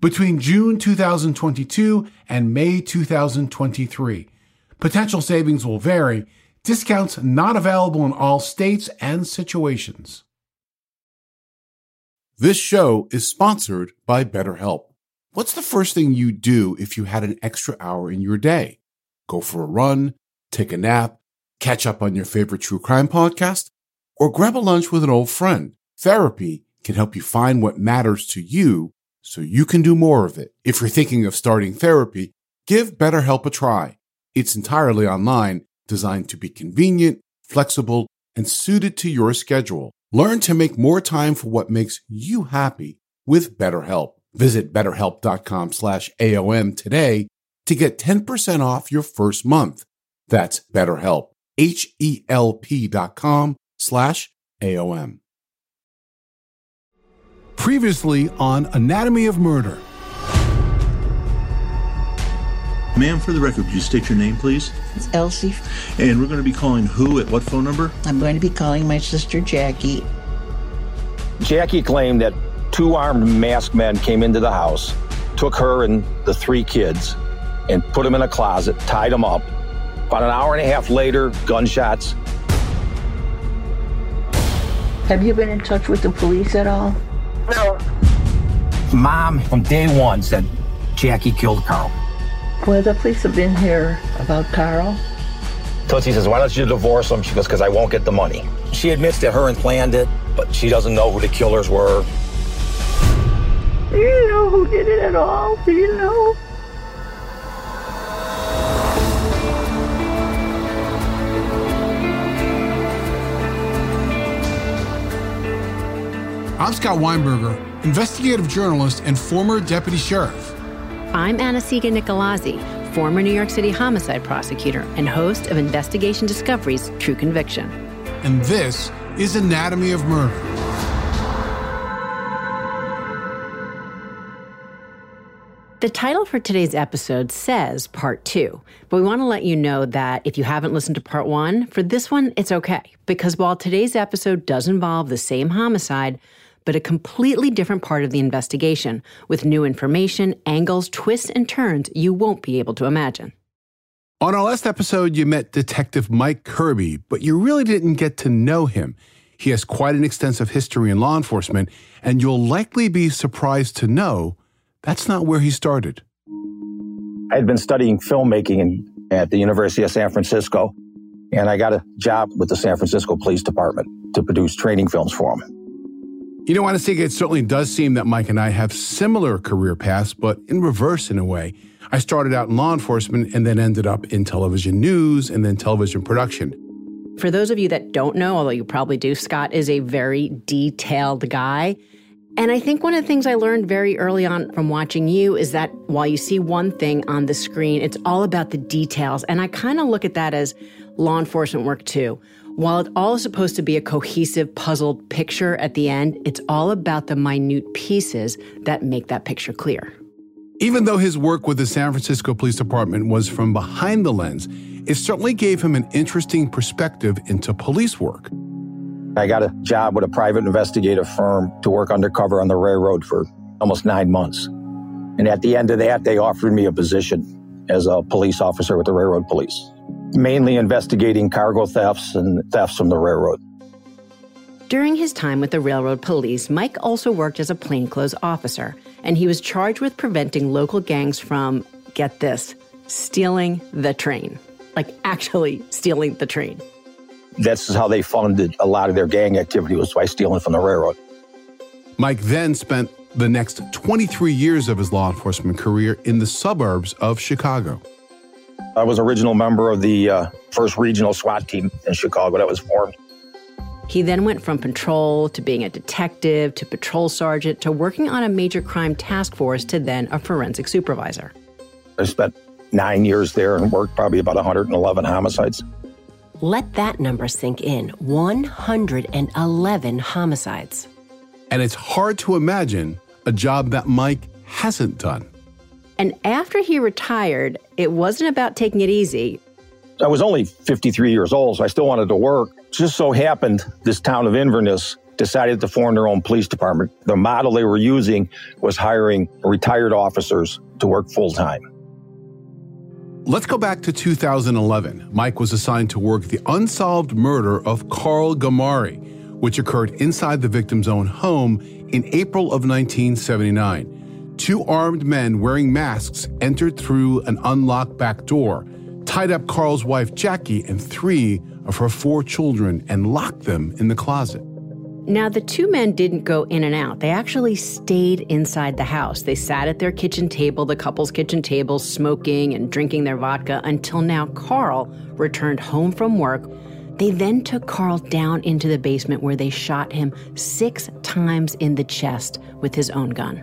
between June 2022 and May 2023. Potential savings will vary. Discounts not available in all states and situations. This show is sponsored by BetterHelp. What's the first thing you do if you had an extra hour in your day? Go for a run, take a nap, catch up on your favorite true crime podcast, or grab a lunch with an old friend. Therapy can help you find what matters to you so you can do more of it. If you're thinking of starting therapy, give BetterHelp a try. It's entirely online, designed to be convenient, flexible, and suited to your schedule. Learn to make more time for what makes you happy with BetterHelp. Visit betterhelp.com slash AOM today to get 10% off your first month. That's BetterHelp, H-E-L-P dot com slash AOM. Previously on Anatomy of Murder. Ma'am, for the record, would you state your name, please? It's Elsie. And we're going to be calling who at what phone number? I'm going to be calling my sister Jackie. Jackie claimed that two armed masked men came into the house, took her and the three kids, and put them in a closet, tied them up. About an hour and a half later, gunshots. Have you been in touch with the police at all? No. Mom, from day one, said Jackie killed Carl. Well, the police have been here about Carl. Tootsie says, Why don't you divorce him? She goes, Because I won't get the money. She admits that her and planned it, but she doesn't know who the killers were. Do you know who did it at all? Do you know? I'm Scott Weinberger, investigative journalist and former deputy sheriff. I'm Anna-Sigga Nicolazzi, former New York City homicide prosecutor and host of Investigation Discovery's True Conviction. And this is Anatomy of Murder. The title for today's episode says part two, but we want to let you know that if you haven't listened to part one, for this one, it's okay. Because while today's episode does involve the same homicide, but a completely different part of the investigation with new information, angles, twists, and turns you won't be able to imagine. On our last episode, you met Detective Mike Kirby, but you really didn't get to know him. He has quite an extensive history in law enforcement, and you'll likely be surprised to know that's not where he started. I had been studying filmmaking in, at the University of San Francisco, and I got a job with the San Francisco Police Department to produce training films for them. You know, Anna-Sigga, it certainly does seem that Mike and I have similar career paths, but in reverse in a way. I started out in law enforcement and then ended up in television news and then television production. For those of you that don't know, although you probably do, Scott is a very detailed guy. And I think one of the things I learned very early on from watching you is that while you see one thing on the screen, it's all about the details. And I kind of look at that as law enforcement work too. While it's all is supposed to be a cohesive, puzzled picture at the end, it's all about the minute pieces that make that picture clear. Even though his work with the San Francisco Police Department was from behind the lens, it certainly gave him an interesting perspective into police work. I got a job with a private investigative firm to work undercover on the railroad for almost nine months. And at the end of that, they offered me a position as a police officer with the railroad police, mainly investigating cargo thefts and thefts from the railroad. During his time with the railroad police, Mike also worked as a plainclothes officer, and he was charged with preventing local gangs from, get this, stealing the train. Like actually stealing the train. That's how they funded a lot of their gang activity was by stealing from the railroad. Mike then spent the next 23 years of his law enforcement career in the suburbs of Chicago. I was original member of the uh, first regional SWAT team in Chicago that was formed. He then went from patrol to being a detective to patrol sergeant to working on a major crime task force to then a forensic supervisor. I spent nine years there and worked probably about 111 homicides. Let that number sink in 111 homicides. And it's hard to imagine a job that Mike hasn't done. And after he retired, it wasn't about taking it easy. I was only 53 years old, so I still wanted to work. Just so happened, this town of Inverness decided to form their own police department. The model they were using was hiring retired officers to work full time. Let's go back to 2011. Mike was assigned to work the unsolved murder of Carl Gamary, which occurred inside the victim's own home in April of 1979. Two armed men wearing masks entered through an unlocked back door tied up Carl's wife Jackie and three of her four children and locked them in the closet. Now, the two men didn't go in and out. They actually stayed inside the house. They sat at their kitchen table, the couple's kitchen table, smoking and drinking their vodka until now Carl returned home from work. They then took Carl down into the basement where they shot him six times in the chest with his own gun.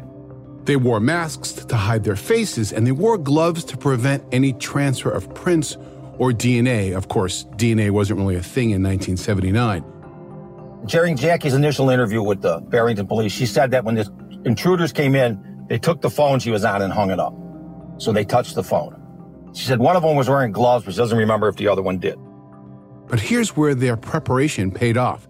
They wore masks to hide their faces, and they wore gloves to prevent any transfer of prints or DNA. Of course, DNA wasn't really a thing in 1979. During Jackie's initial interview with the Barrington police, she said that when the intruders came in, they took the phone she was on and hung it up. So they touched the phone. She said one of them was wearing gloves, but she doesn't remember if the other one did. But here's where their preparation paid off.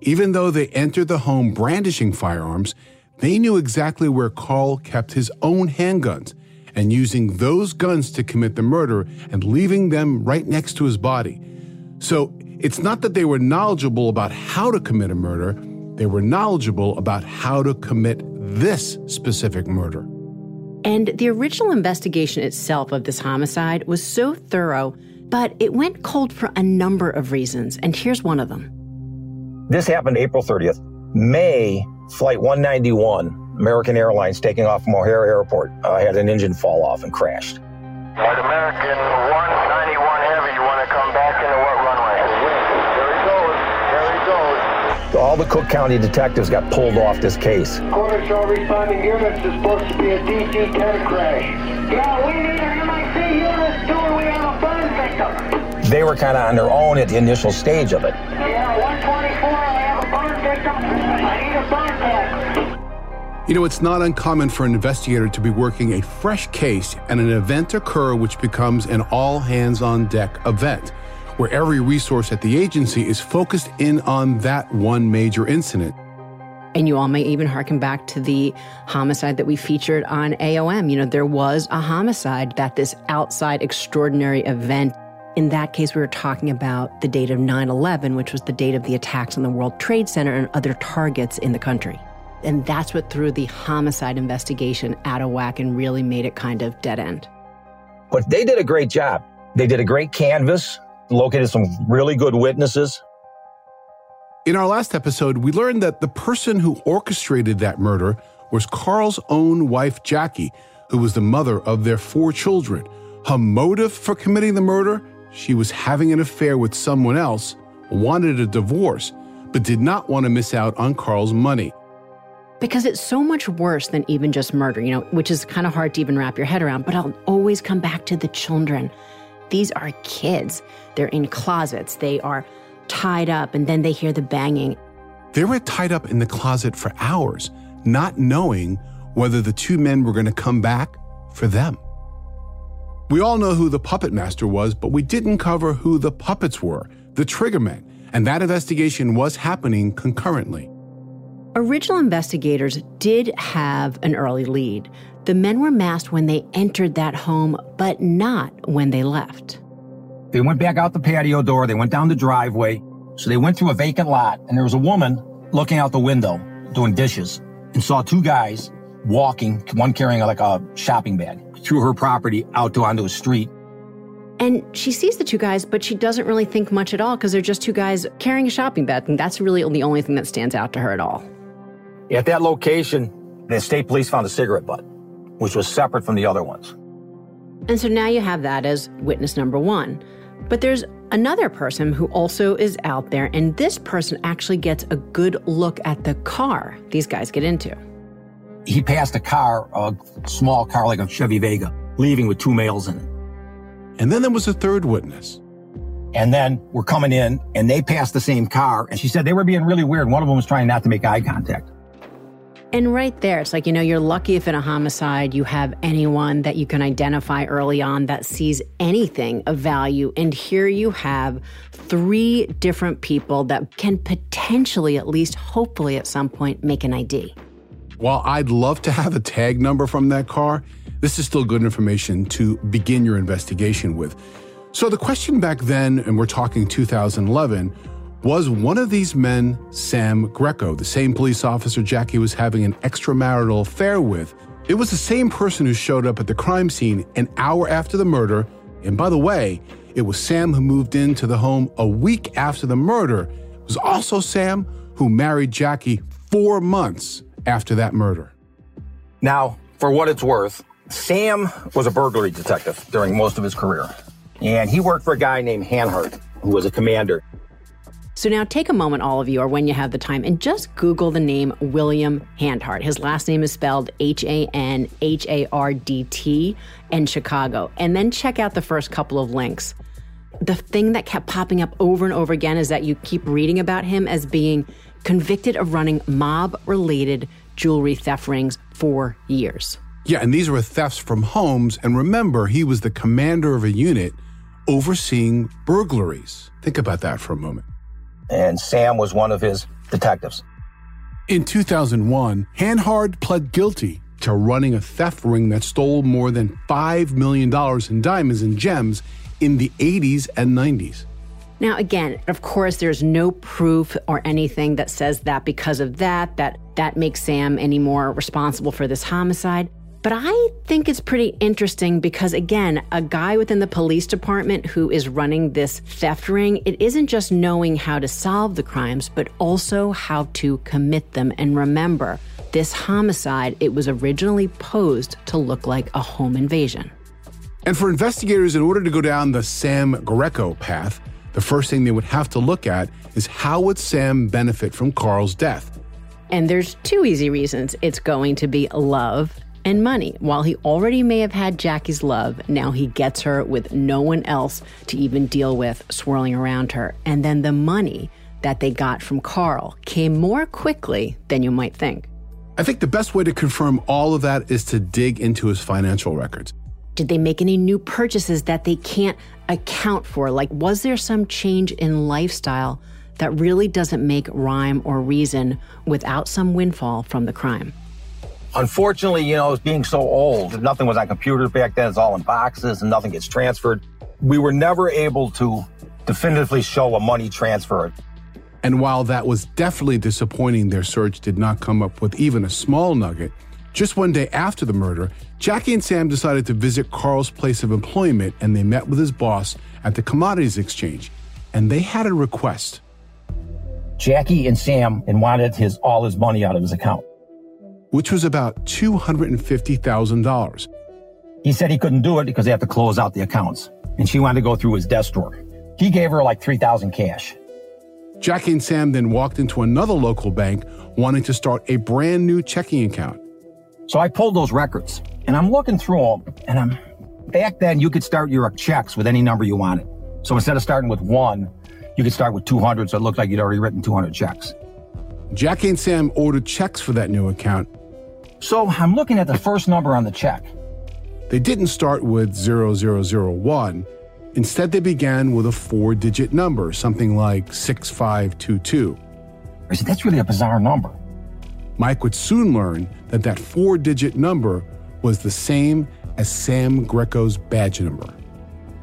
Even though they entered the home brandishing firearms, they knew exactly where Carl kept his own handguns and using those guns to commit the murder and leaving them right next to his body. So it's not that they were knowledgeable about how to commit a murder, they were knowledgeable about how to commit this specific murder. And the original investigation itself of this homicide was so thorough, but it went cold for a number of reasons, and here's one of them. This happened April 30th. May Flight 191, American Airlines taking off from O'Hare Airport, uh, had an engine fall off and crashed. Flight American 191 Heavy, you want to come back into what runway? There he goes. There he goes. All the Cook County detectives got pulled off this case. Quarter shore responding units is supposed to be a DC-10 crash. Yeah, we need an MIC unit too. We have a burn victim. They were kind of on their own at the initial stage of it. Yeah, 124, I have a burn victim. I need a burn test. You know, it's not uncommon for an investigator to be working a fresh case and an event occur which becomes an all hands on deck event, where every resource at the agency is focused in on that one major incident. And you all may even harken back to the homicide that we featured on AOM. You know, there was a homicide that this outside extraordinary event. In that case, we were talking about the date of 9 11, which was the date of the attacks on the World Trade Center and other targets in the country. And that's what threw the homicide investigation out of whack and really made it kind of dead end. But they did a great job. They did a great canvas, located some really good witnesses. In our last episode, we learned that the person who orchestrated that murder was Carl's own wife, Jackie, who was the mother of their four children. Her motive for committing the murder? She was having an affair with someone else, wanted a divorce, but did not want to miss out on Carl's money. Because it's so much worse than even just murder, you know, which is kind of hard to even wrap your head around. But I'll always come back to the children. These are kids. They're in closets, they are tied up, and then they hear the banging. They were tied up in the closet for hours, not knowing whether the two men were going to come back for them. We all know who the puppet master was, but we didn't cover who the puppets were, the triggermen, and that investigation was happening concurrently. Original investigators did have an early lead. The men were masked when they entered that home, but not when they left. They went back out the patio door. They went down the driveway. So they went through a vacant lot, and there was a woman looking out the window doing dishes and saw two guys walking, one carrying like a shopping bag, through her property out to onto a street. And she sees the two guys, but she doesn't really think much at all because they're just two guys carrying a shopping bag. And that's really the only thing that stands out to her at all. At that location, the state police found a cigarette butt, which was separate from the other ones. And so now you have that as witness number one. But there's another person who also is out there, and this person actually gets a good look at the car these guys get into. He passed a car, a small car like a Chevy Vega, leaving with two males in it. And then there was a third witness. And then we're coming in and they passed the same car. And she said they were being really weird. One of them was trying not to make eye contact. And right there, it's like, you know, you're lucky if in a homicide you have anyone that you can identify early on that sees anything of value. And here you have three different people that can potentially, at least hopefully at some point, make an ID. While I'd love to have a tag number from that car, this is still good information to begin your investigation with. So the question back then, and we're talking 2011, was one of these men Sam Greco, the same police officer Jackie was having an extramarital affair with? It was the same person who showed up at the crime scene an hour after the murder. And by the way, it was Sam who moved into the home a week after the murder. It was also Sam who married Jackie four months after that murder. Now, for what it's worth, Sam was a burglary detective during most of his career. And he worked for a guy named Hanhardt, who was a commander. So now take a moment, all of you, or when you have the time, and just Google the name William Hanhardt. His last name is spelled H A N H A R D T in Chicago. And then check out the first couple of links. The thing that kept popping up over and over again is that you keep reading about him as being convicted of running mob related jewelry theft rings for years. Yeah, and these were thefts from homes. And remember, he was the commander of a unit overseeing burglaries. Think about that for a moment. And Sam was one of his detectives. In 2001, Hanhardt pled guilty to running a theft ring that stole more than $5 million in diamonds and gems in the 80s and 90s. Now, again, of course, there's no proof or anything that says that because of that, that that makes Sam any more responsible for this homicide. But I think it's pretty interesting because, again, a guy within the police department who is running this theft ring, it isn't just knowing how to solve the crimes, but also how to commit them. And remember, this homicide, it was originally posed to look like a home invasion. And for investigators, in order to go down the Sam Greco path, the first thing they would have to look at is how would Sam benefit from Carl's death? And there's two easy reasons it's going to be love and money. While he already may have had Jackie's love, now he gets her with no one else to even deal with swirling around her. And then the money that they got from Carl came more quickly than you might think. I think the best way to confirm all of that is to dig into his financial records. Did they make any new purchases that they can't account for? Like, was there some change in lifestyle that really doesn't make rhyme or reason without some windfall from the crime? Unfortunately, you know, being so old, nothing was on computers back then. It's all in boxes and nothing gets transferred. We were never able to definitively show a money transfer. And while that was definitely disappointing, their search did not come up with even a small nugget. Just one day after the murder, Jackie and Sam decided to visit Carl's place of employment and they met with his boss at the commodities exchange. And they had a request. Jackie and Sam and wanted his all his money out of his account. Which was about $250,000. He said he couldn't do it because they have to close out the accounts. And she wanted to go through his desk drawer. He gave her like 3000 cash. Jackie and Sam then walked into another local bank wanting to start a brand new checking account. So I pulled those records and I'm looking through them and I'm back then you could start your checks with any number you wanted. So instead of starting with one, you could start with 200 so it looked like you'd already written 200 checks. Jackie and Sam ordered checks for that new account. So I'm looking at the first number on the check. They didn't start with 0001. Instead, they began with a four digit number, something like 6522. I said, that's really a bizarre number. Mike would soon learn that that four digit number was the same as Sam Greco's badge number.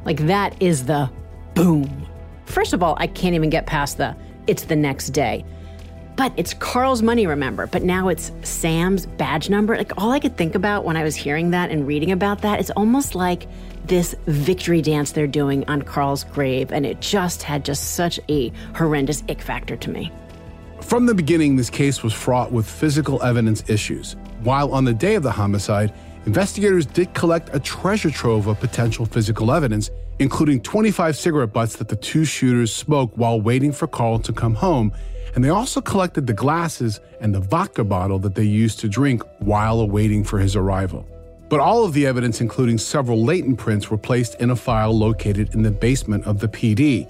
Like that is the boom. First of all, I can't even get past the it's the next day. But it's Carl's money, remember. But now it's Sam's badge number. Like all I could think about when I was hearing that and reading about that, it's almost like this victory dance they're doing on Carl's grave. And it just had just such a horrendous ick factor to me. From the beginning, this case was fraught with physical evidence issues. While on the day of the homicide, investigators did collect a treasure trove of potential physical evidence, including 25 cigarette butts that the two shooters smoked while waiting for Carl to come home. And they also collected the glasses and the vodka bottle that they used to drink while awaiting for his arrival. But all of the evidence, including several latent prints, were placed in a file located in the basement of the PD.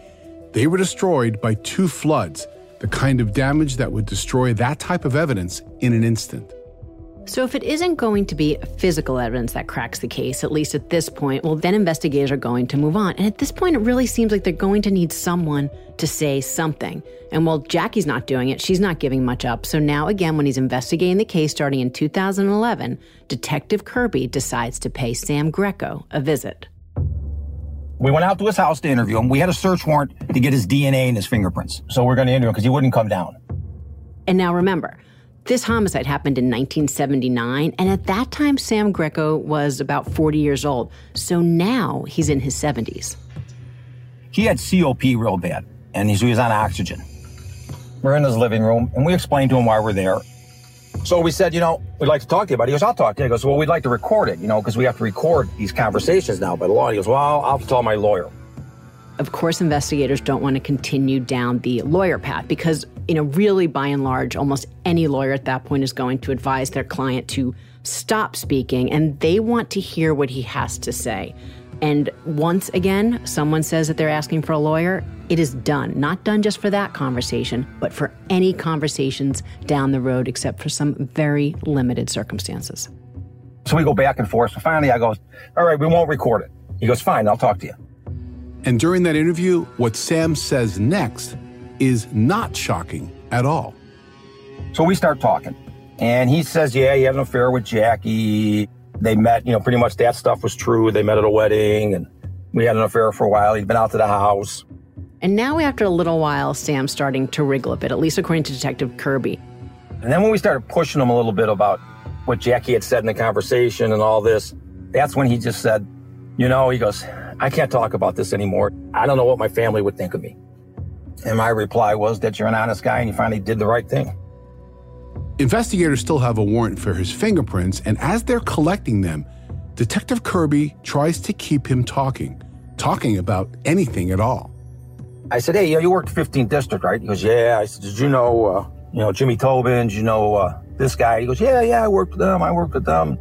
They were destroyed by two floods, the kind of damage that would destroy that type of evidence in an instant. So, if it isn't going to be physical evidence that cracks the case, at least at this point, well, then investigators are going to move on. And at this point, it really seems like they're going to need someone to say something. And while Jackie's not doing it, she's not giving much up. So now, again, when he's investigating the case starting in 2011, Detective Kirby decides to pay Sam Greco a visit. We went out to his house to interview him. We had a search warrant to get his DNA and his fingerprints. So we're going to interview him because he wouldn't come down. And now remember, this homicide happened in 1979, and at that time, Sam Greco was about 40 years old. So now he's in his 70s. He had COP real bad, and he was on oxygen. We're in his living room, and we explained to him why we're there. So we said, you know, we'd like to talk to you about it. He goes, I'll talk to you. He goes, well, we'd like to record it, you know, because we have to record these conversations now by the law. He goes, well, I'll tell my lawyer. Of course, investigators don't want to continue down the lawyer path because, you know, really by and large, almost any lawyer at that point is going to advise their client to stop speaking and they want to hear what he has to say. And once again, someone says that they're asking for a lawyer, it is done. Not done just for that conversation, but for any conversations down the road, except for some very limited circumstances. So we go back and forth. So finally, I go, All right, we won't record it. He goes, Fine, I'll talk to you. And during that interview, what Sam says next is not shocking at all. So we start talking. And he says, Yeah, he had an affair with Jackie. They met, you know, pretty much that stuff was true. They met at a wedding and we had an affair for a while. He'd been out to the house. And now, after a little while, Sam's starting to wriggle a bit, at least according to Detective Kirby. And then when we started pushing him a little bit about what Jackie had said in the conversation and all this, that's when he just said, You know, he goes, I can't talk about this anymore. I don't know what my family would think of me. And my reply was that you're an honest guy and you finally did the right thing. Investigators still have a warrant for his fingerprints, and as they're collecting them, Detective Kirby tries to keep him talking, talking about anything at all. I said, "Hey, you worked 15th district, right?" He goes, "Yeah." I said, "Did you know, uh, you know, Jimmy Tobin? Did you know uh, this guy?" He goes, "Yeah, yeah, I worked with them. I worked with them."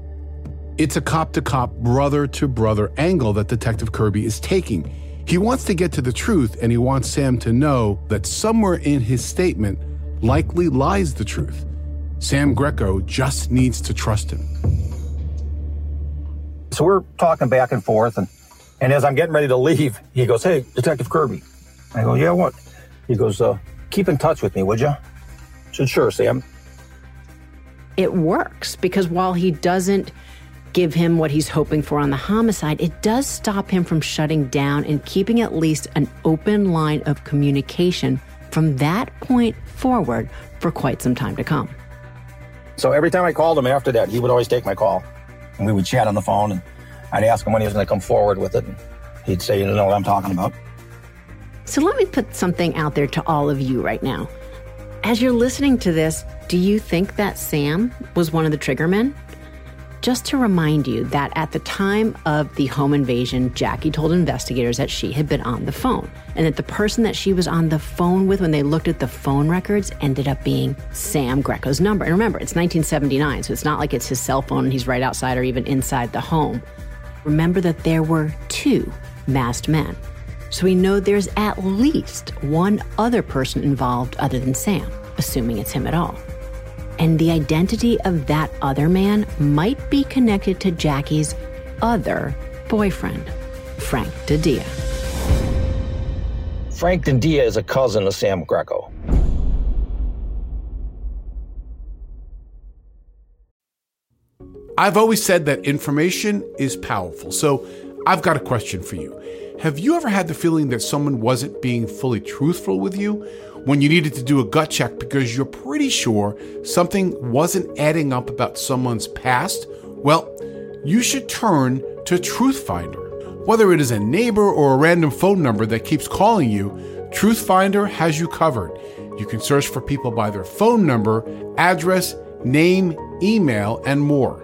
It's a cop to cop, brother to brother angle that Detective Kirby is taking. He wants to get to the truth, and he wants Sam to know that somewhere in his statement likely lies the truth. Sam Greco just needs to trust him. So we're talking back and forth, and, and as I'm getting ready to leave, he goes, Hey, Detective Kirby. I go, Yeah, what? He goes, uh, Keep in touch with me, would you? I said, Sure, Sam. It works because while he doesn't give him what he's hoping for on the homicide, it does stop him from shutting down and keeping at least an open line of communication from that point forward for quite some time to come. So every time I called him after that, he would always take my call. And we would chat on the phone, and I'd ask him when he was going to come forward with it. And he'd say, You know what I'm talking about. So let me put something out there to all of you right now. As you're listening to this, do you think that Sam was one of the trigger men? Just to remind you that at the time of the home invasion, Jackie told investigators that she had been on the phone and that the person that she was on the phone with when they looked at the phone records ended up being Sam Greco's number. And remember, it's 1979, so it's not like it's his cell phone and he's right outside or even inside the home. Remember that there were two masked men. So we know there's at least one other person involved other than Sam, assuming it's him at all. And the identity of that other man might be connected to Jackie's other boyfriend, Frank DeDia. Frank DeDia is a cousin of Sam Greco. I've always said that information is powerful. So I've got a question for you. Have you ever had the feeling that someone wasn't being fully truthful with you when you needed to do a gut check because you're pretty sure something wasn't adding up about someone's past? Well, you should turn to Truthfinder. Whether it is a neighbor or a random phone number that keeps calling you, Truthfinder has you covered. You can search for people by their phone number, address, name, email, and more.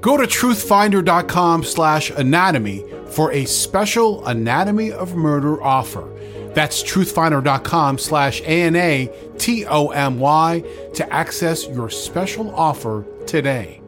Go to truthfinder.com slash anatomy for a special Anatomy of Murder offer. That's truthfinder.com slash A-N-A-T-O-M-Y to access your special offer today.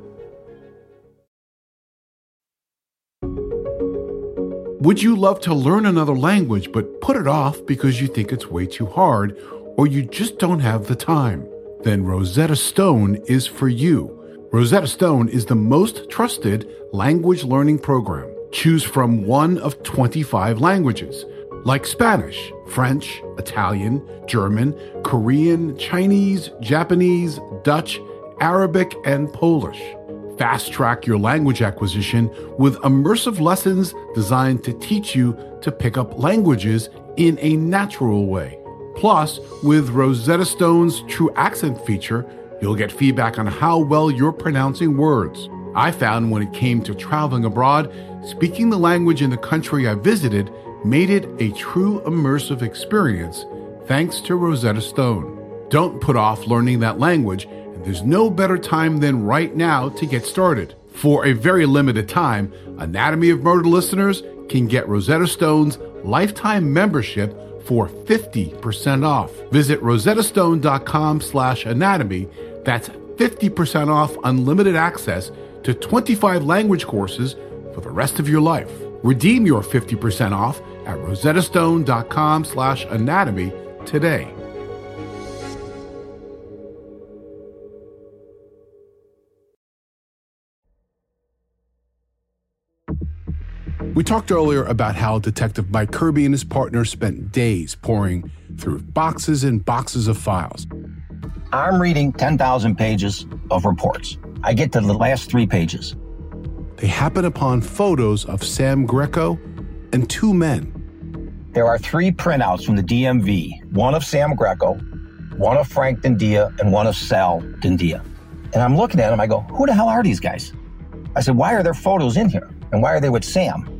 Would you love to learn another language but put it off because you think it's way too hard or you just don't have the time? Then Rosetta Stone is for you. Rosetta Stone is the most trusted language learning program. Choose from one of 25 languages like Spanish, French, Italian, German, Korean, Chinese, Japanese, Dutch, Arabic, and Polish. Fast track your language acquisition with immersive lessons designed to teach you to pick up languages in a natural way. Plus, with Rosetta Stone's True Accent feature, you'll get feedback on how well you're pronouncing words. I found when it came to traveling abroad, speaking the language in the country I visited made it a true immersive experience thanks to Rosetta Stone. Don't put off learning that language, and there's no better time than right now to get started. For a very limited time, Anatomy of Murder listeners can get Rosetta Stone's lifetime membership for 50% off. Visit rosettastone.com slash anatomy. That's 50% off unlimited access to 25 language courses for the rest of your life. Redeem your 50% off at rosettastone.com slash anatomy today. We talked earlier about how Detective Mike Kirby and his partner spent days poring through boxes and boxes of files. I'm reading 10,000 pages of reports. I get to the last three pages. They happen upon photos of Sam Greco and two men. There are three printouts from the DMV one of Sam Greco, one of Frank Dendia, and one of Sal Dendia. And I'm looking at them, I go, who the hell are these guys? I said, why are there photos in here? And why are they with Sam?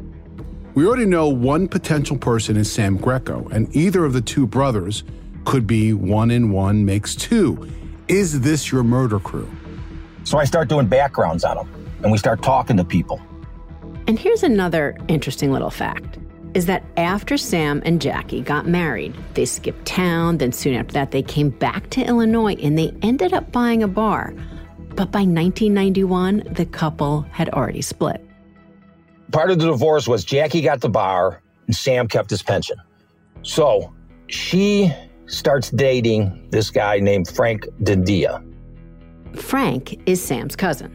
We already know one potential person is Sam Greco, and either of the two brothers could be one and one makes two. Is this your murder crew? So I start doing backgrounds on them, and we start talking to people. And here's another interesting little fact is that after Sam and Jackie got married, they skipped town, then soon after that they came back to Illinois and they ended up buying a bar. But by 1991, the couple had already split. Part of the divorce was Jackie got the bar and Sam kept his pension. So she starts dating this guy named Frank Dendia. Frank is Sam's cousin.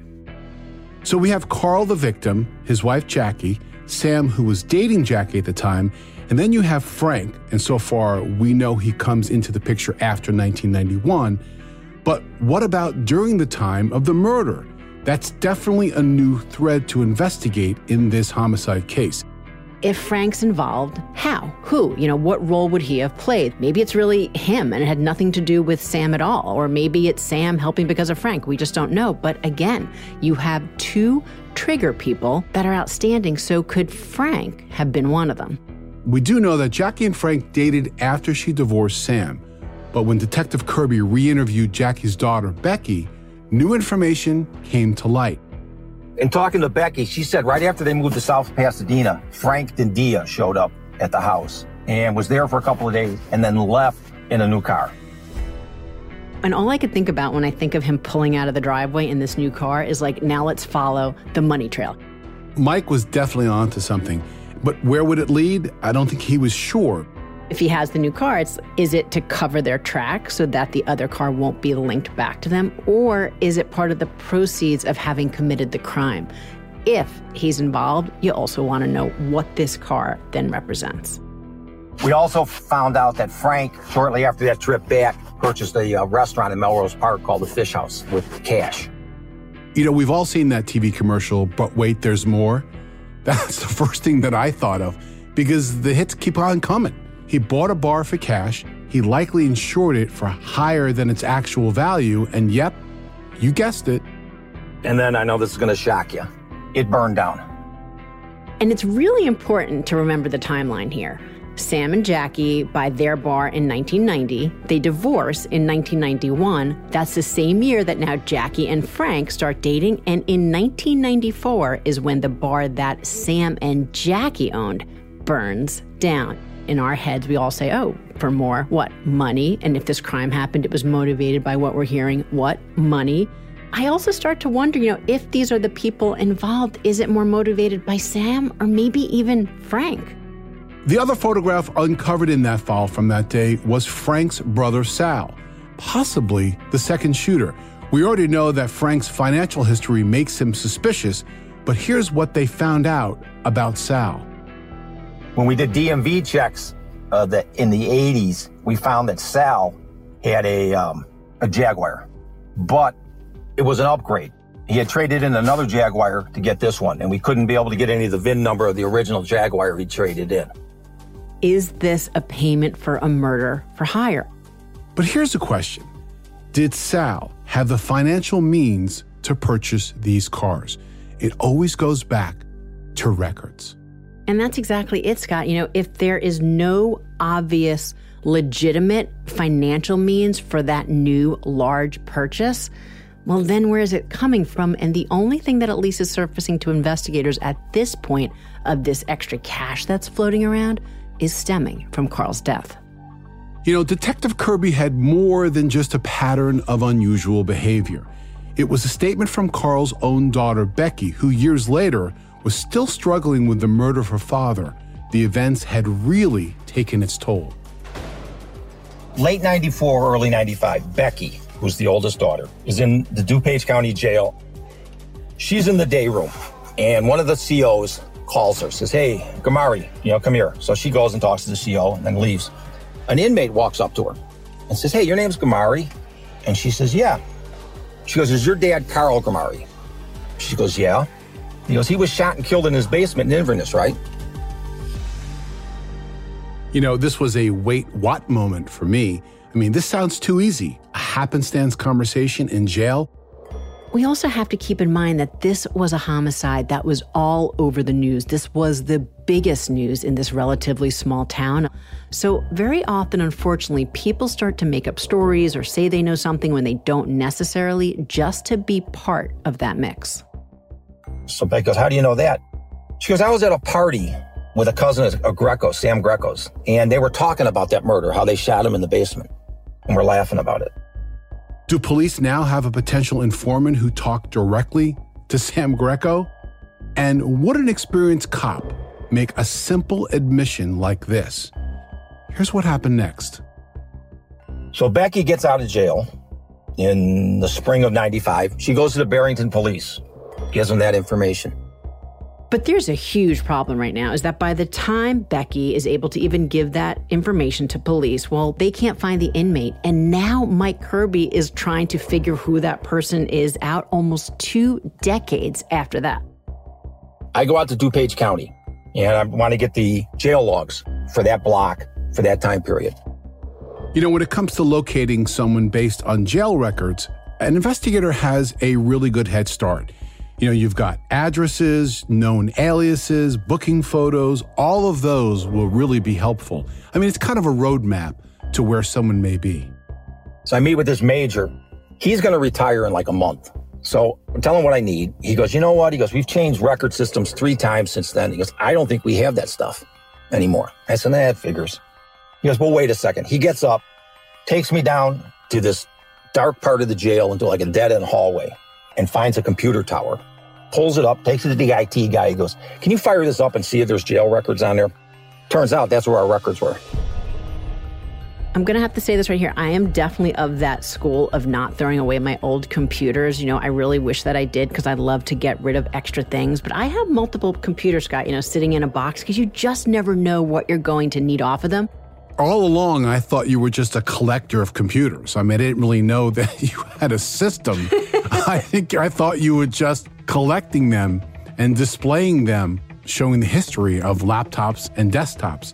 So we have Carl, the victim, his wife Jackie, Sam, who was dating Jackie at the time, and then you have Frank, and so far we know he comes into the picture after 1991. But what about during the time of the murder? That's definitely a new thread to investigate in this homicide case. If Frank's involved, how? Who? You know, what role would he have played? Maybe it's really him and it had nothing to do with Sam at all. Or maybe it's Sam helping because of Frank. We just don't know. But again, you have two trigger people that are outstanding. So could Frank have been one of them? We do know that Jackie and Frank dated after she divorced Sam. But when Detective Kirby re interviewed Jackie's daughter, Becky, new information came to light. In talking to Becky, she said right after they moved to South Pasadena, Frank Dendia showed up at the house and was there for a couple of days and then left in a new car. And all I could think about when I think of him pulling out of the driveway in this new car is like, now let's follow the money trail. Mike was definitely onto something, but where would it lead? I don't think he was sure. If he has the new car, it's, is it to cover their track so that the other car won't be linked back to them? Or is it part of the proceeds of having committed the crime? If he's involved, you also want to know what this car then represents. We also found out that Frank, shortly after that trip back, purchased a uh, restaurant in Melrose Park called the Fish House with cash. You know, we've all seen that TV commercial, but wait, there's more. That's the first thing that I thought of because the hits keep on coming. He bought a bar for cash. He likely insured it for higher than its actual value. And yep, you guessed it. And then I know this is going to shock you. It burned down. And it's really important to remember the timeline here. Sam and Jackie buy their bar in 1990. They divorce in 1991. That's the same year that now Jackie and Frank start dating. And in 1994 is when the bar that Sam and Jackie owned burns down. In our heads, we all say, oh, for more, what? Money. And if this crime happened, it was motivated by what we're hearing. What? Money. I also start to wonder, you know, if these are the people involved, is it more motivated by Sam or maybe even Frank? The other photograph uncovered in that file from that day was Frank's brother Sal, possibly the second shooter. We already know that Frank's financial history makes him suspicious, but here's what they found out about Sal. When we did DMV checks uh, the, in the 80s, we found that Sal had a, um, a Jaguar, but it was an upgrade. He had traded in another Jaguar to get this one, and we couldn't be able to get any of the VIN number of the original Jaguar he traded in. Is this a payment for a murder for hire? But here's a question Did Sal have the financial means to purchase these cars? It always goes back to records. And that's exactly it, Scott. You know, if there is no obvious, legitimate financial means for that new large purchase, well, then where is it coming from? And the only thing that at least is surfacing to investigators at this point of this extra cash that's floating around is stemming from Carl's death. You know, Detective Kirby had more than just a pattern of unusual behavior. It was a statement from Carl's own daughter, Becky, who years later was still struggling with the murder of her father. The events had really taken its toll. Late 94, early 95, Becky, who's the oldest daughter, is in the DuPage County Jail. She's in the day room, and one of the COs calls her, says, Hey, Gamary, you know, come here. So she goes and talks to the CO and then leaves. An inmate walks up to her and says, Hey, your name's Gamary? And she says, Yeah. She goes, Is your dad Carl Gamary? She goes, Yeah. He goes, He was shot and killed in his basement in Inverness, right? You know, this was a wait what moment for me. I mean, this sounds too easy. A happenstance conversation in jail. We also have to keep in mind that this was a homicide that was all over the news. This was the biggest news in this relatively small town. So, very often, unfortunately, people start to make up stories or say they know something when they don't necessarily, just to be part of that mix. So Beck goes, How do you know that? She goes, I was at a party with a cousin of Greco, Sam Greco's, and they were talking about that murder, how they shot him in the basement, and we're laughing about it. Do police now have a potential informant who talked directly to Sam Greco? And would an experienced cop make a simple admission like this? Here's what happened next. So Becky gets out of jail in the spring of 95. She goes to the Barrington police, gives them that information. But there's a huge problem right now is that by the time Becky is able to even give that information to police, well, they can't find the inmate. And now Mike Kirby is trying to figure who that person is out almost two decades after that. I go out to DuPage County and I want to get the jail logs for that block for that time period. You know, when it comes to locating someone based on jail records, an investigator has a really good head start. You know, you've got addresses, known aliases, booking photos, all of those will really be helpful. I mean, it's kind of a roadmap to where someone may be. So I meet with this major. He's going to retire in like a month. So I'm telling him what I need. He goes, you know what? He goes, we've changed record systems three times since then. He goes, I don't think we have that stuff anymore. I said, that figures. He goes, well, wait a second. He gets up, takes me down to this dark part of the jail into like a dead end hallway and finds a computer tower pulls it up, takes it to the IT guy. He goes, Can you fire this up and see if there's jail records on there? Turns out that's where our records were. I'm going to have to say this right here. I am definitely of that school of not throwing away my old computers. You know, I really wish that I did because I'd love to get rid of extra things. But I have multiple computers, Scott, you know, sitting in a box because you just never know what you're going to need off of them. All along, I thought you were just a collector of computers. I mean, I didn't really know that you had a system. I think I thought you were just collecting them and displaying them, showing the history of laptops and desktops.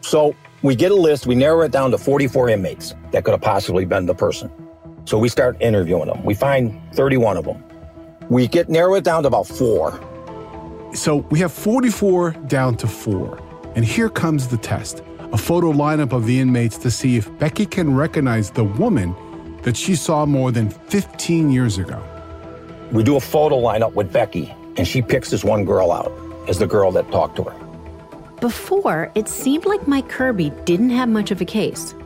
So we get a list, we narrow it down to 44 inmates that could have possibly been the person. So we start interviewing them. We find 31 of them. We get narrow it down to about four. So we have 44 down to four. And here comes the test a photo lineup of the inmates to see if Becky can recognize the woman that she saw more than 15 years ago. We do a photo lineup with Becky, and she picks this one girl out as the girl that talked to her. Before, it seemed like Mike Kirby didn't have much of a case.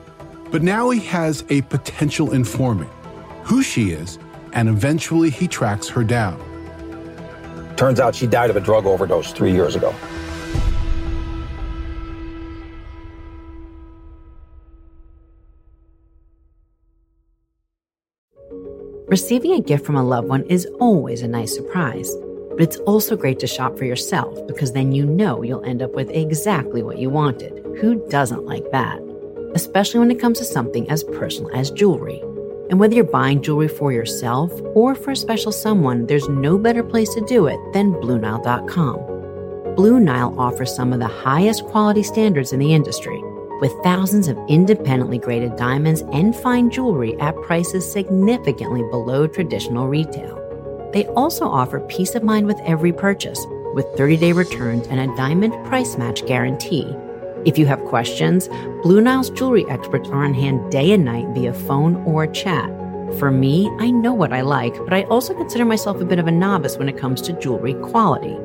But now he has a potential informant, who she is, and eventually he tracks her down. Turns out she died of a drug overdose three years ago. Receiving a gift from a loved one is always a nice surprise, but it's also great to shop for yourself because then you know you'll end up with exactly what you wanted. Who doesn't like that? Especially when it comes to something as personal as jewelry. And whether you're buying jewelry for yourself or for a special someone, there's no better place to do it than BlueNile.com. Blue Nile offers some of the highest quality standards in the industry with thousands of independently graded diamonds and fine jewelry at prices significantly below traditional retail. They also offer peace of mind with every purchase, with 30 day returns and a diamond price match guarantee. If you have questions, Blue Nile's jewelry experts are on hand day and night via phone or chat. For me, I know what I like, but I also consider myself a bit of a novice when it comes to jewelry quality.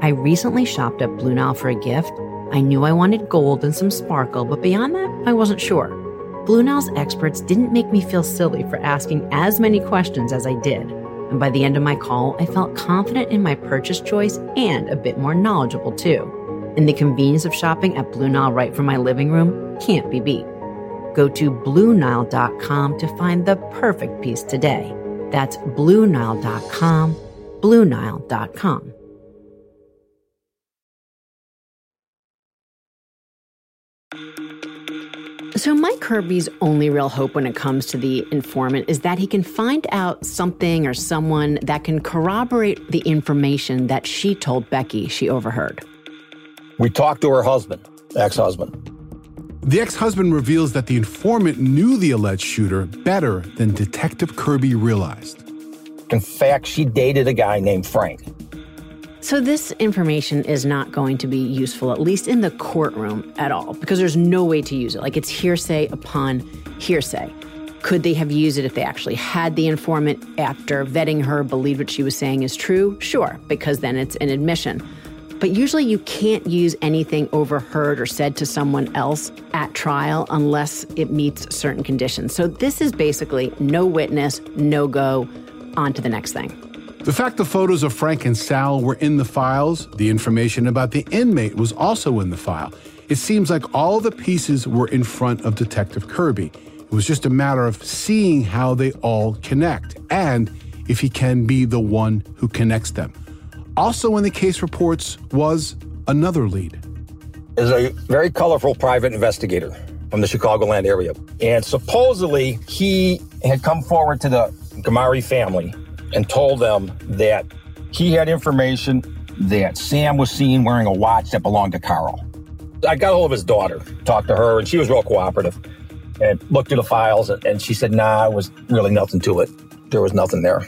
I recently shopped at Blue Nile for a gift I knew I wanted gold and some sparkle, but beyond that, I wasn't sure. Blue Nile's experts didn't make me feel silly for asking as many questions as I did. And by the end of my call, I felt confident in my purchase choice and a bit more knowledgeable too. And the convenience of shopping at Blue Nile right from my living room can't be beat. Go to BlueNile.com to find the perfect piece today. That's BlueNile.com, BlueNile.com. So, Mike Kirby's only real hope when it comes to the informant is that he can find out something or someone that can corroborate the information that she told Becky she overheard. We talked to her husband, ex husband. The ex husband reveals that the informant knew the alleged shooter better than Detective Kirby realized. In fact, she dated a guy named Frank. So, this information is not going to be useful, at least in the courtroom at all, because there's no way to use it. Like it's hearsay upon hearsay. Could they have used it if they actually had the informant after vetting her, believed what she was saying is true? Sure, because then it's an admission. But usually you can't use anything overheard or said to someone else at trial unless it meets certain conditions. So this is basically no witness, no go, on to the next thing. The fact the photos of Frank and Sal were in the files, the information about the inmate was also in the file. It seems like all the pieces were in front of Detective Kirby. It was just a matter of seeing how they all connect and if he can be the one who connects them. Also in the case reports was another lead. Is a very colorful private investigator from the Chicagoland area. And supposedly he had come forward to the Gamary family and told them that he had information that Sam was seen wearing a watch that belonged to Carl. I got a hold of his daughter, talked to her, and she was real cooperative and looked through the files, and she said, nah, it was really nothing to it. There was nothing there.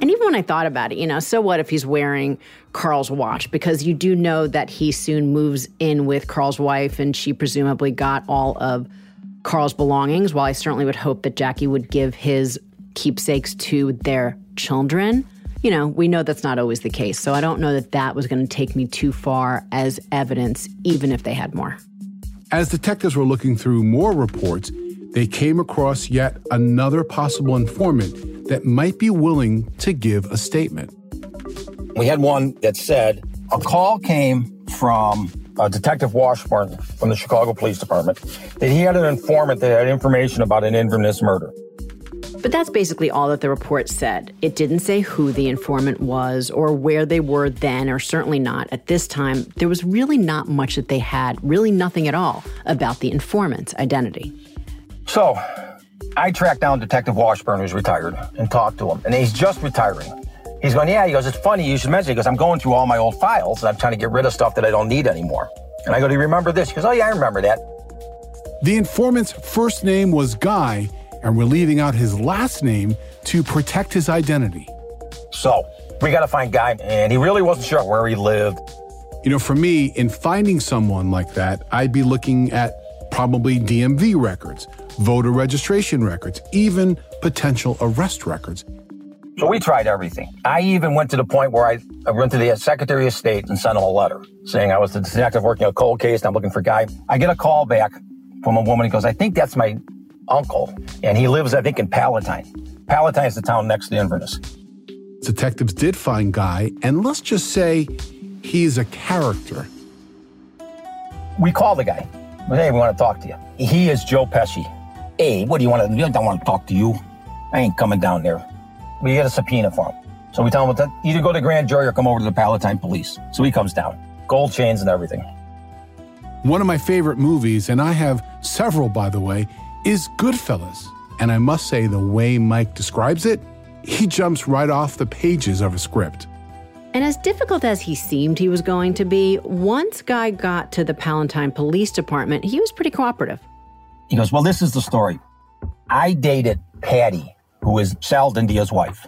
And even when I thought about it, you know, so what if he's wearing Carl's watch? Because you do know that he soon moves in with Carl's wife, and she presumably got all of Carl's belongings. While I certainly would hope that Jackie would give his keepsakes to their children. You know, we know that's not always the case. So I don't know that that was going to take me too far as evidence, even if they had more. As detectives were looking through more reports, they came across yet another possible informant that might be willing to give a statement. We had one that said a call came from uh, Detective Washburn from the Chicago Police Department that he had an informant that had information about an Inverness murder. But that's basically all that the report said. It didn't say who the informant was or where they were then, or certainly not at this time. There was really not much that they had, really nothing at all, about the informant's identity. So, I tracked down Detective Washburn, who's retired, and talked to him. And he's just retiring. He's going, Yeah, he goes, It's funny you should mention it. He goes, I'm going through all my old files and I'm trying to get rid of stuff that I don't need anymore. And I go, Do you remember this? He goes, Oh, yeah, I remember that. The informant's first name was Guy, and we're leaving out his last name to protect his identity. So, we got to find Guy, and he really wasn't sure where he lived. You know, for me, in finding someone like that, I'd be looking at probably DMV records, voter registration records, even potential arrest records. So we tried everything. I even went to the point where I, I went to the Secretary of State and sent him a letter saying I was the detective working a cold case and I'm looking for Guy. I get a call back from a woman. He goes, I think that's my uncle. And he lives, I think, in Palatine. Palatine is the town next to Inverness. Detectives did find Guy, and let's just say he's a character. We call the guy. Hey, we want to talk to you. He is Joe Pesci. Hey, what do you want to do? I don't want to talk to you. I ain't coming down there. We get a subpoena for him. So we tell him to either go to grand jury or come over to the Palatine police. So he comes down. Gold chains and everything. One of my favorite movies, and I have several by the way, is Goodfellas. And I must say, the way Mike describes it, he jumps right off the pages of a script. And as difficult as he seemed he was going to be, once Guy got to the Palatine Police Department, he was pretty cooperative. He goes, Well, this is the story. I dated Patty, who is Sal Dindia's wife.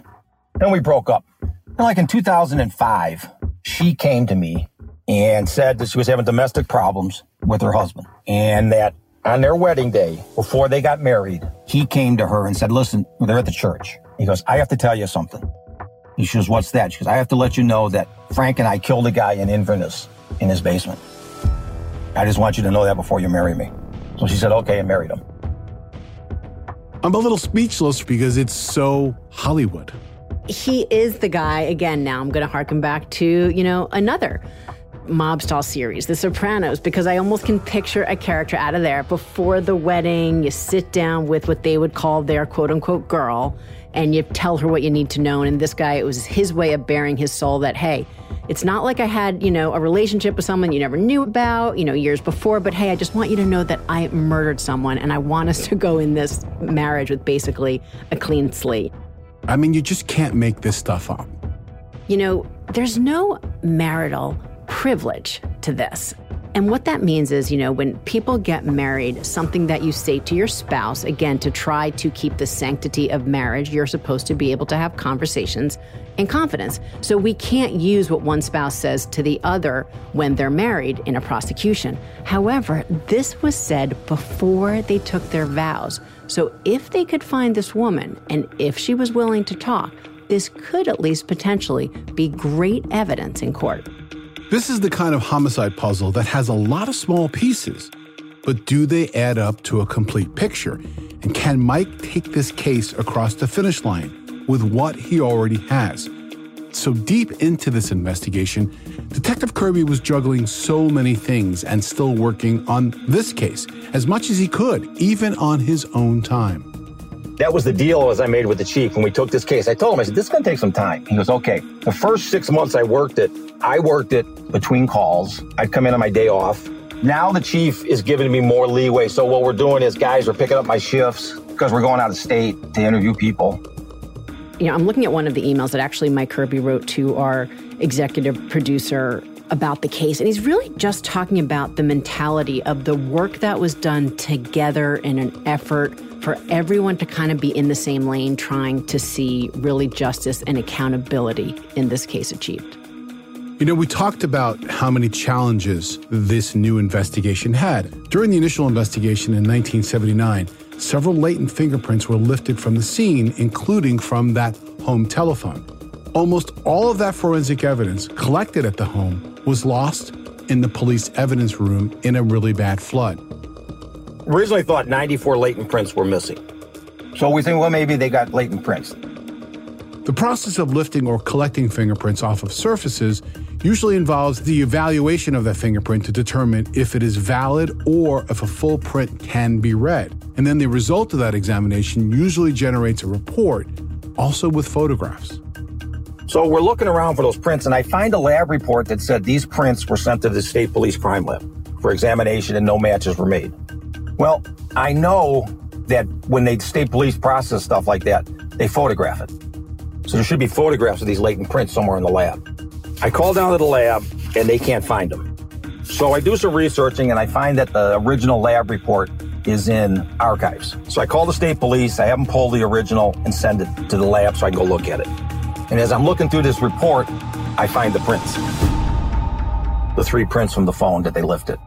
Then we broke up. And like in 2005, she came to me and said that she was having domestic problems with her husband and that on their wedding day, before they got married, he came to her and said, listen, they're at the church. He goes, I have to tell you something. He goes, what's that? She goes, I have to let you know that Frank and I killed a guy in Inverness in his basement. I just want you to know that before you marry me. So she said, okay, and married him. I'm a little speechless because it's so Hollywood. He is the guy, again, now I'm going to harken back to, you know, another mob style series, The Sopranos, because I almost can picture a character out of there. Before the wedding, you sit down with what they would call their quote unquote girl, and you tell her what you need to know. And this guy, it was his way of baring his soul that, hey, it's not like I had, you know, a relationship with someone you never knew about, you know, years before, but hey, I just want you to know that I murdered someone and I want us to go in this marriage with basically a clean slate. I mean, you just can't make this stuff up. You know, there's no marital privilege to this. And what that means is, you know, when people get married, something that you say to your spouse, again, to try to keep the sanctity of marriage, you're supposed to be able to have conversations in confidence. So we can't use what one spouse says to the other when they're married in a prosecution. However, this was said before they took their vows. So if they could find this woman and if she was willing to talk, this could at least potentially be great evidence in court. This is the kind of homicide puzzle that has a lot of small pieces, but do they add up to a complete picture? And can Mike take this case across the finish line with what he already has? So deep into this investigation, Detective Kirby was juggling so many things and still working on this case as much as he could, even on his own time. That was the deal as I made with the chief when we took this case. I told him, I said, this is going to take some time. He goes, okay. The first six months I worked it, I worked it between calls. I'd come in on my day off. Now the chief is giving me more leeway. So what we're doing is guys are picking up my shifts because we're going out of state to interview people. You know, I'm looking at one of the emails that actually Mike Kirby wrote to our executive producer about the case. And he's really just talking about the mentality of the work that was done together in an effort for everyone to kind of be in the same lane, trying to see really justice and accountability in this case achieved. You know, we talked about how many challenges this new investigation had. During the initial investigation in 1979, several latent fingerprints were lifted from the scene, including from that home telephone. Almost all of that forensic evidence collected at the home was lost in the police evidence room in a really bad flood. Originally thought 94 latent prints were missing. So we think, well, maybe they got latent prints. The process of lifting or collecting fingerprints off of surfaces usually involves the evaluation of the fingerprint to determine if it is valid or if a full print can be read. And then the result of that examination usually generates a report, also with photographs. So we're looking around for those prints, and I find a lab report that said these prints were sent to the state police crime lab for examination and no matches were made. Well, I know that when they state police process stuff like that, they photograph it. So there should be photographs of these latent prints somewhere in the lab. I call down to the lab and they can't find them. So I do some researching and I find that the original lab report is in archives. So I call the state police, I have them pull the original and send it to the lab so I can go look at it. And as I'm looking through this report, I find the prints. The three prints from the phone that they lifted.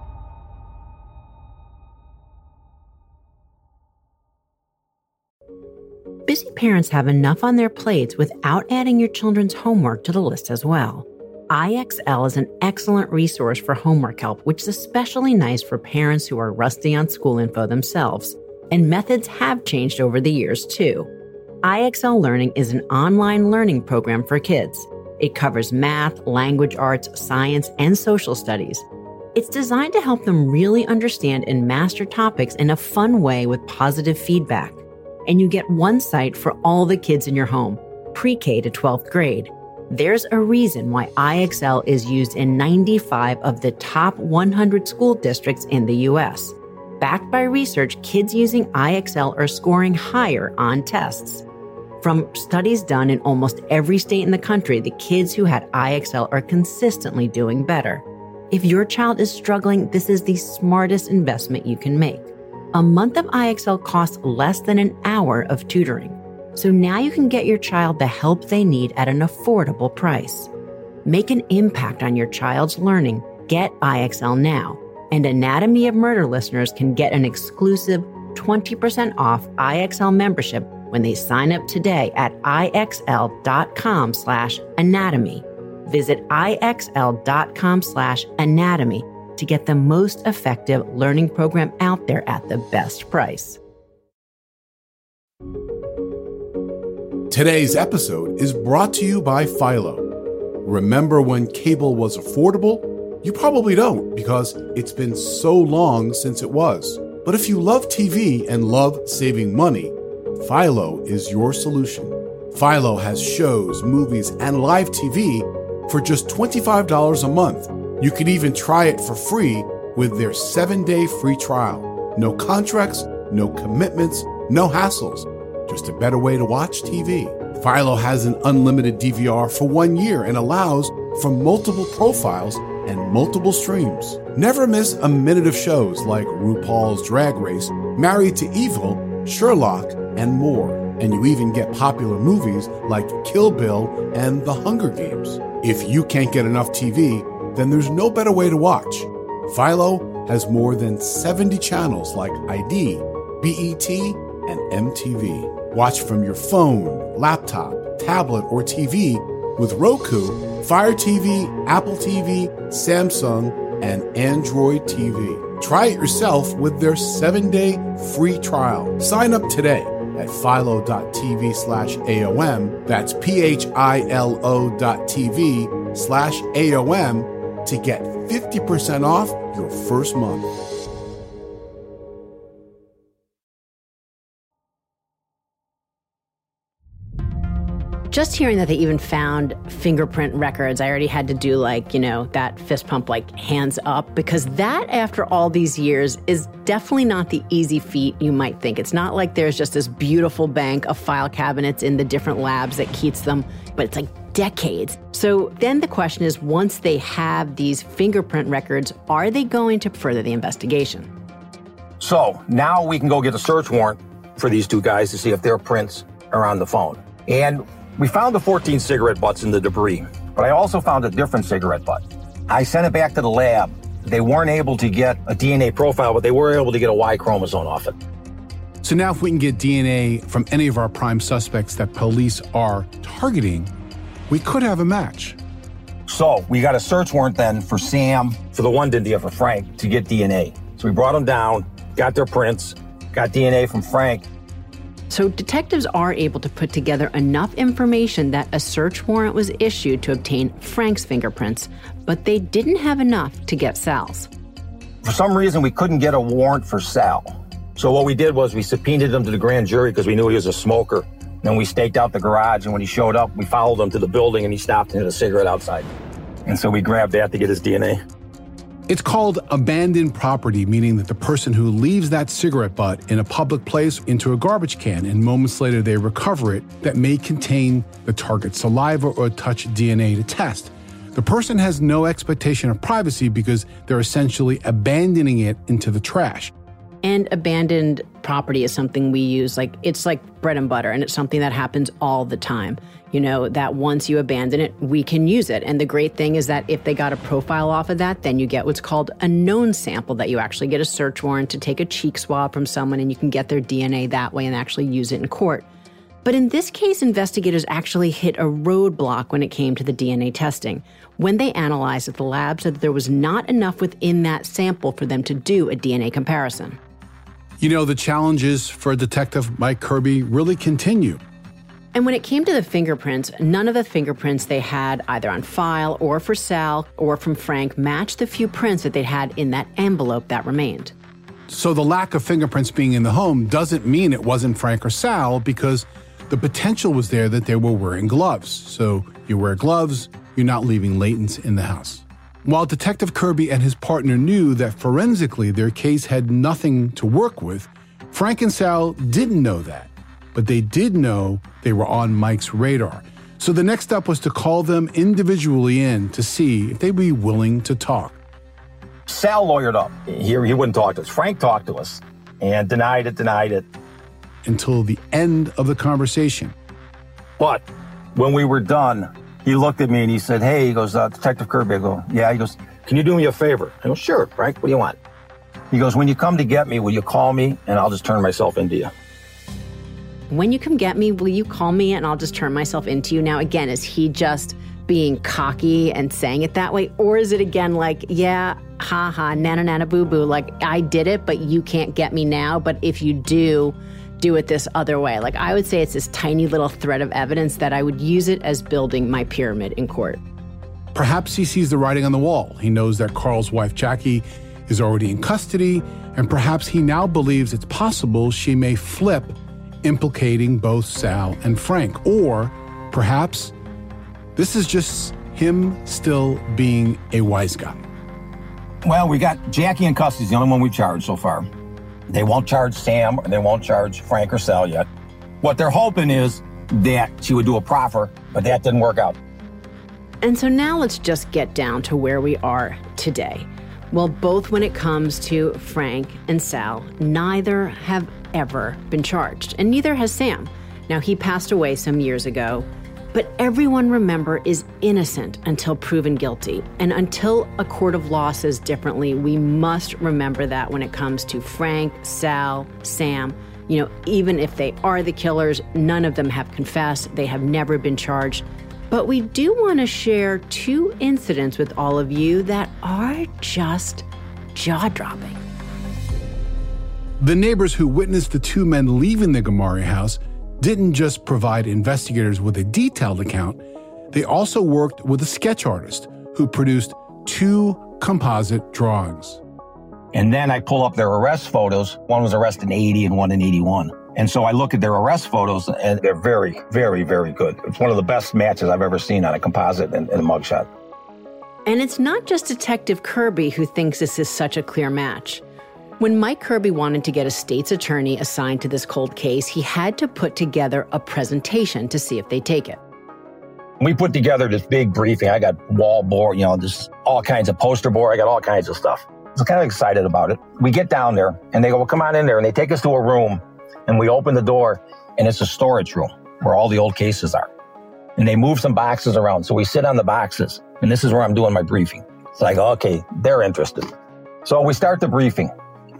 Busy parents have enough on their plates without adding your children's homework to the list as well. IXL is an excellent resource for homework help, which is especially nice for parents who are rusty on school info themselves. And methods have changed over the years too. IXL Learning is an online learning program for kids. It covers math, language arts, science, and social studies. It's designed to help them really understand and master topics in a fun way with positive feedback. And you get one site for all the kids in your home, pre K to 12th grade. There's a reason why IXL is used in 95 of the top 100 school districts in the US. Backed by research, kids using IXL are scoring higher on tests. From studies done in almost every state in the country, the kids who had IXL are consistently doing better. If your child is struggling, this is the smartest investment you can make. A month of IXL costs less than an hour of tutoring. So now you can get your child the help they need at an affordable price. Make an impact on your child's learning. Get IXL now. And Anatomy of Murder listeners can get an exclusive 20% off IXL membership when they sign up today at ixl.com slash anatomy. Visit ixl.com slash anatomy to get the most effective learning program out there at the best price. Today's episode is brought to you by Philo. Remember when cable was affordable? You probably don't because it's been so long since it was. But if you love TV and love saving money, Philo is your solution. Philo has shows, movies, and live TV for just $25 a month. You can even try it for free with their seven day free trial. No contracts, no commitments, no hassles. Just a better way to watch TV. Philo has an unlimited DVR for one year and allows for multiple profiles and multiple streams. Never miss a minute of shows like RuPaul's Drag Race, Married to Evil, Sherlock, and more. And you even get popular movies like Kill Bill and The Hunger Games. If you can't get enough TV, then there's no better way to watch. Philo has more than 70 channels like ID, BET, and MTV. Watch from your phone, laptop, tablet, or TV with Roku, Fire TV, Apple TV, Samsung, and Android TV. Try it yourself with their seven day free trial. Sign up today at philo.tv slash AOM. That's P H I L O dot TV slash AOM to get 50% off your first month. Just hearing that they even found fingerprint records, I already had to do like, you know, that fist pump, like hands up, because that, after all these years, is definitely not the easy feat you might think. It's not like there's just this beautiful bank of file cabinets in the different labs that keeps them, but it's like decades. So then the question is once they have these fingerprint records, are they going to further the investigation? So now we can go get a search warrant for these two guys to see if their prints are on the phone. And we found the 14 cigarette butts in the debris, but I also found a different cigarette butt. I sent it back to the lab. They weren't able to get a DNA profile, but they were able to get a Y chromosome off it. So now, if we can get DNA from any of our prime suspects that police are targeting, we could have a match. So we got a search warrant then for Sam, for the one India, for Frank, to get DNA. So we brought them down, got their prints, got DNA from Frank, So detectives are able to put together enough information that a search warrant was issued to obtain Frank's fingerprints, but they didn't have enough to get Sal's. For some reason, we couldn't get a warrant for Sal. So what we did was we subpoenaed him to the grand jury because we knew he was a smoker. Then we staked out the garage, and when he showed up, we followed him to the building, and he stopped and had a cigarette outside. And so we grabbed that to get his DNA. It's called abandoned property, meaning that the person who leaves that cigarette butt in a public place into a garbage can and moments later they recover it that may contain the target's saliva or touch DNA to test. The person has no expectation of privacy because they're essentially abandoning it into the trash. And abandoned property is something we use like it's like bread and butter and it's something that happens all the time you know, that once you abandon it, we can use it. And the great thing is that if they got a profile off of that, then you get what's called a known sample that you actually get a search warrant to take a cheek swab from someone and you can get their DNA that way and actually use it in court. But in this case, investigators actually hit a roadblock when it came to the DNA testing. When they analyzed it, the lab said that there was not enough within that sample for them to do a DNA comparison. You know, the challenges for Detective Mike Kirby really continue. And when it came to the fingerprints, none of the fingerprints they had either on file or for Sal or from Frank matched the few prints that they'd had in that envelope that remained. So the lack of fingerprints being in the home doesn't mean it wasn't Frank or Sal because the potential was there that they were wearing gloves. So you wear gloves, you're not leaving latents in the house. While Detective Kirby and his partner knew that forensically their case had nothing to work with, Frank and Sal didn't know that but they did know they were on Mike's radar. So the next step was to call them individually in to see if they'd be willing to talk. Sal lawyered up. He, he wouldn't talk to us. Frank talked to us and denied it, denied it. Until the end of the conversation. But when we were done, he looked at me and he said, Hey, he goes, uh, Detective Kirby. I go, Yeah. He goes, Can you do me a favor? I go, Sure, Frank. What do you want? He goes, When you come to get me, will you call me and I'll just turn myself into you? when you come get me, will you call me and I'll just turn myself into you? Now, again, is he just being cocky and saying it that way? Or is it again like, yeah, ha ha, nana nana boo boo, like I did it, but you can't get me now. But if you do, do it this other way. Like I would say it's this tiny little thread of evidence that I would use it as building my pyramid in court. Perhaps he sees the writing on the wall. He knows that Carl's wife, Jackie, is already in custody, and perhaps he now believes it's possible she may flip implicating both Sal and Frank. Or perhaps this is just him still being a wise guy. Well, we got Jackie in custody, the only one we've charged so far. They won't charge Sam, or they won't charge Frank or Sal yet. What they're hoping is that she would do a proffer, but that didn't work out. And so now let's just get down to where we are today. Well, both when it comes to Frank and Sal, neither have ever been charged, and neither has Sam. Now, he passed away some years ago, but everyone, remember, is innocent until proven guilty. And until a court of law says differently, we must remember that when it comes to Frank, Sal, Sam. You know, even if they are the killers, none of them have confessed, they have never been charged. But we do want to share two incidents with all of you that are just jaw dropping. The neighbors who witnessed the two men leaving the Gamary house didn't just provide investigators with a detailed account, they also worked with a sketch artist who produced two composite drawings. And then I pull up their arrest photos. One was arrested in 80 and one in 81. And so I look at their arrest photos and they're very, very, very good. It's one of the best matches I've ever seen on a composite and, and a mugshot. And it's not just Detective Kirby who thinks this is such a clear match. When Mike Kirby wanted to get a state's attorney assigned to this cold case, he had to put together a presentation to see if they take it. We put together this big briefing. I got wall board, you know, just all kinds of poster board. I got all kinds of stuff. I was kind of excited about it. We get down there and they go, well, come on in there. And they take us to a room and we open the door and it's a storage room where all the old cases are. And they move some boxes around. So we sit on the boxes and this is where I'm doing my briefing. It's like, okay, they're interested. So we start the briefing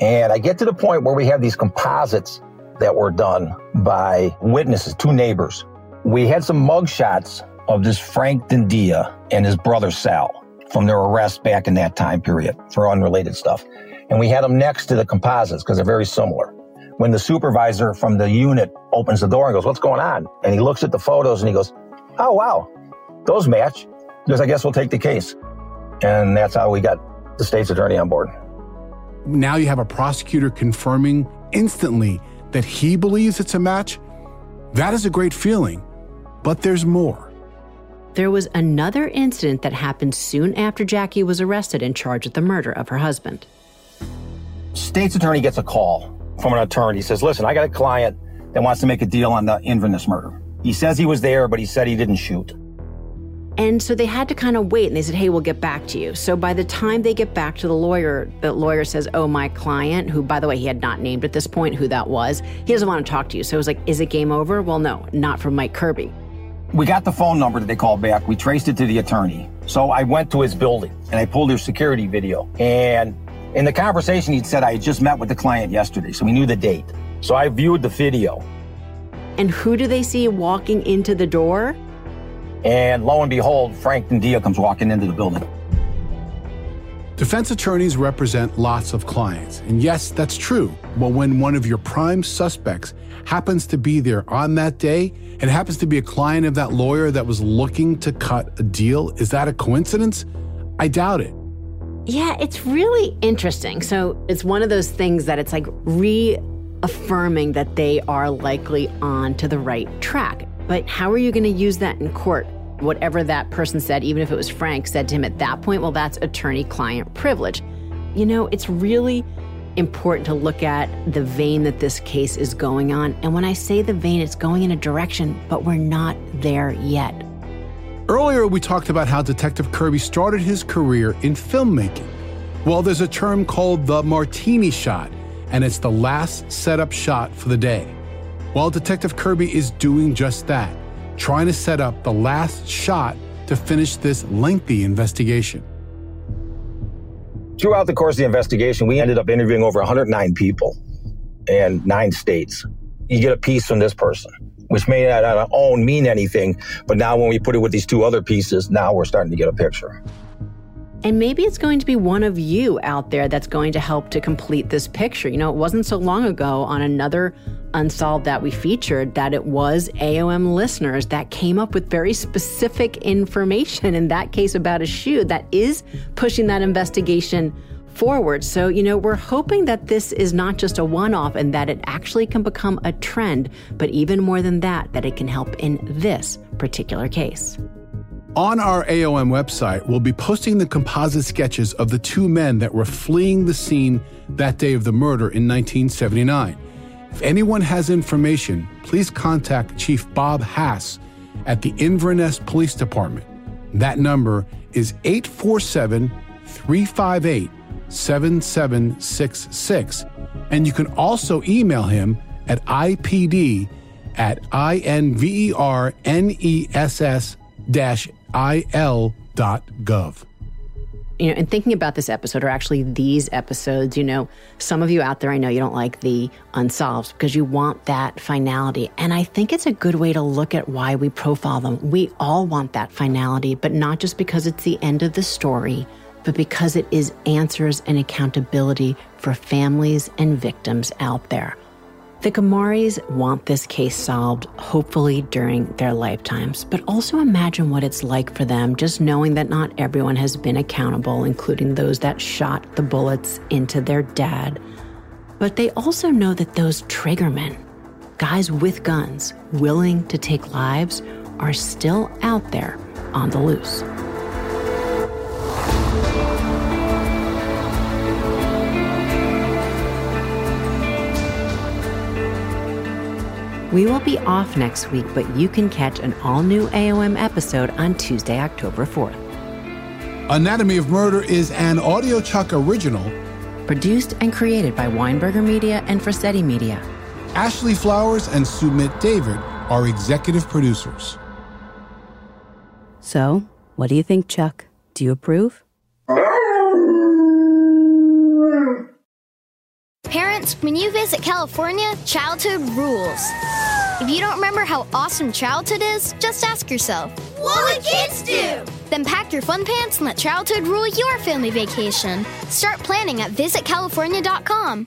and I get to the point where we have these composites that were done by witnesses, two neighbors. We had some mug shots of this Frank Dendia and his brother Sal from their arrest back in that time period for unrelated stuff. And we had them next to the composites because they're very similar. when the supervisor from the unit opens the door and goes, What's going on? And he looks at the photos and he goes, Oh, wow, those match. Goes, I guess we'll take the case. And that's how we got the state's attorney on board. Now you have a prosecutor confirming instantly that he believes it's a match. That is a great feeling. But there's more. There was another incident that happened soon after Jackie was arrested and charged with the murder of her husband. State's attorney gets a call from an attorney. He says, Listen, I got a client that wants to make a deal on the Inverness murder. He says he was there, but he said he didn't shoot. And so they had to kind of wait and they said, hey, we'll get back to you. So by the time they get back to the lawyer, the lawyer says, oh, my client, who, by the way, he had not named at this point who that was, he doesn't want to talk to you. So it was like, is it game over? Well, no, not from Mike Kirby. We got the phone number that they called back. We traced it to the attorney. So I went to his building and I pulled his security video. And in the conversation, he'd said I had just met with the client yesterday. So we knew the date. So I viewed the video. And who do they see walking into the door? And lo and behold, Frank Dia comes walking into the building. Defense attorneys represent lots of clients. And yes, that's true. But when one of your prime suspects happens to be there on that day and happens to be a client of that lawyer that was looking to cut a deal, is that a coincidence? I doubt it. Yeah, it's really interesting. So it's one of those things that it's like reaffirming that they are likely on to the right track. But how are you going to use that in court? Whatever that person said, even if it was Frank, said to him at that point, well, that's attorney client privilege. You know, it's really important to look at the vein that this case is going on. And when I say the vein, it's going in a direction, but we're not there yet. Earlier, we talked about how Detective Kirby started his career in filmmaking. Well, there's a term called the martini shot, and it's the last setup shot for the day. Well, Detective Kirby is doing just that trying to set up the last shot to finish this lengthy investigation. Throughout the course of the investigation, we ended up interviewing over 109 people in nine states. You get a piece from this person, which may not on own mean anything, but now when we put it with these two other pieces, now we're starting to get a picture. And maybe it's going to be one of you out there that's going to help to complete this picture. You know, it wasn't so long ago on another Unsolved that we featured that it was AOM listeners that came up with very specific information, in that case about a shoe, that is pushing that investigation forward. So, you know, we're hoping that this is not just a one off and that it actually can become a trend, but even more than that, that it can help in this particular case. On our AOM website, we'll be posting the composite sketches of the two men that were fleeing the scene that day of the murder in 1979. If anyone has information, please contact Chief Bob Hass at the Inverness Police Department. That number is 847 358 7766. And you can also email him at IPD at INVERNESS il.gov. You know, and thinking about this episode, or actually these episodes, you know, some of you out there, I know you don't like the unsolved because you want that finality. And I think it's a good way to look at why we profile them. We all want that finality, but not just because it's the end of the story, but because it is answers and accountability for families and victims out there. The Gamarys want this case solved, hopefully during their lifetimes, but also imagine what it's like for them just knowing that not everyone has been accountable, including those that shot the bullets into their dad. But they also know that those triggermen, guys with guns, willing to take lives, are still out there on the loose. We will be off next week, but you can catch an all new AOM episode on Tuesday, October 4th. Anatomy of Murder is an Audio Chuck original. Produced and created by Weinberger Media and Frasetti Media. Ashley Flowers and Sumit David are executive producers. So, what do you think, Chuck? Do you approve? When you visit California, childhood rules. If you don't remember how awesome childhood is, just ask yourself, What would kids do? Then pack your fun pants and let childhood rule your family vacation. Start planning at visitcalifornia.com.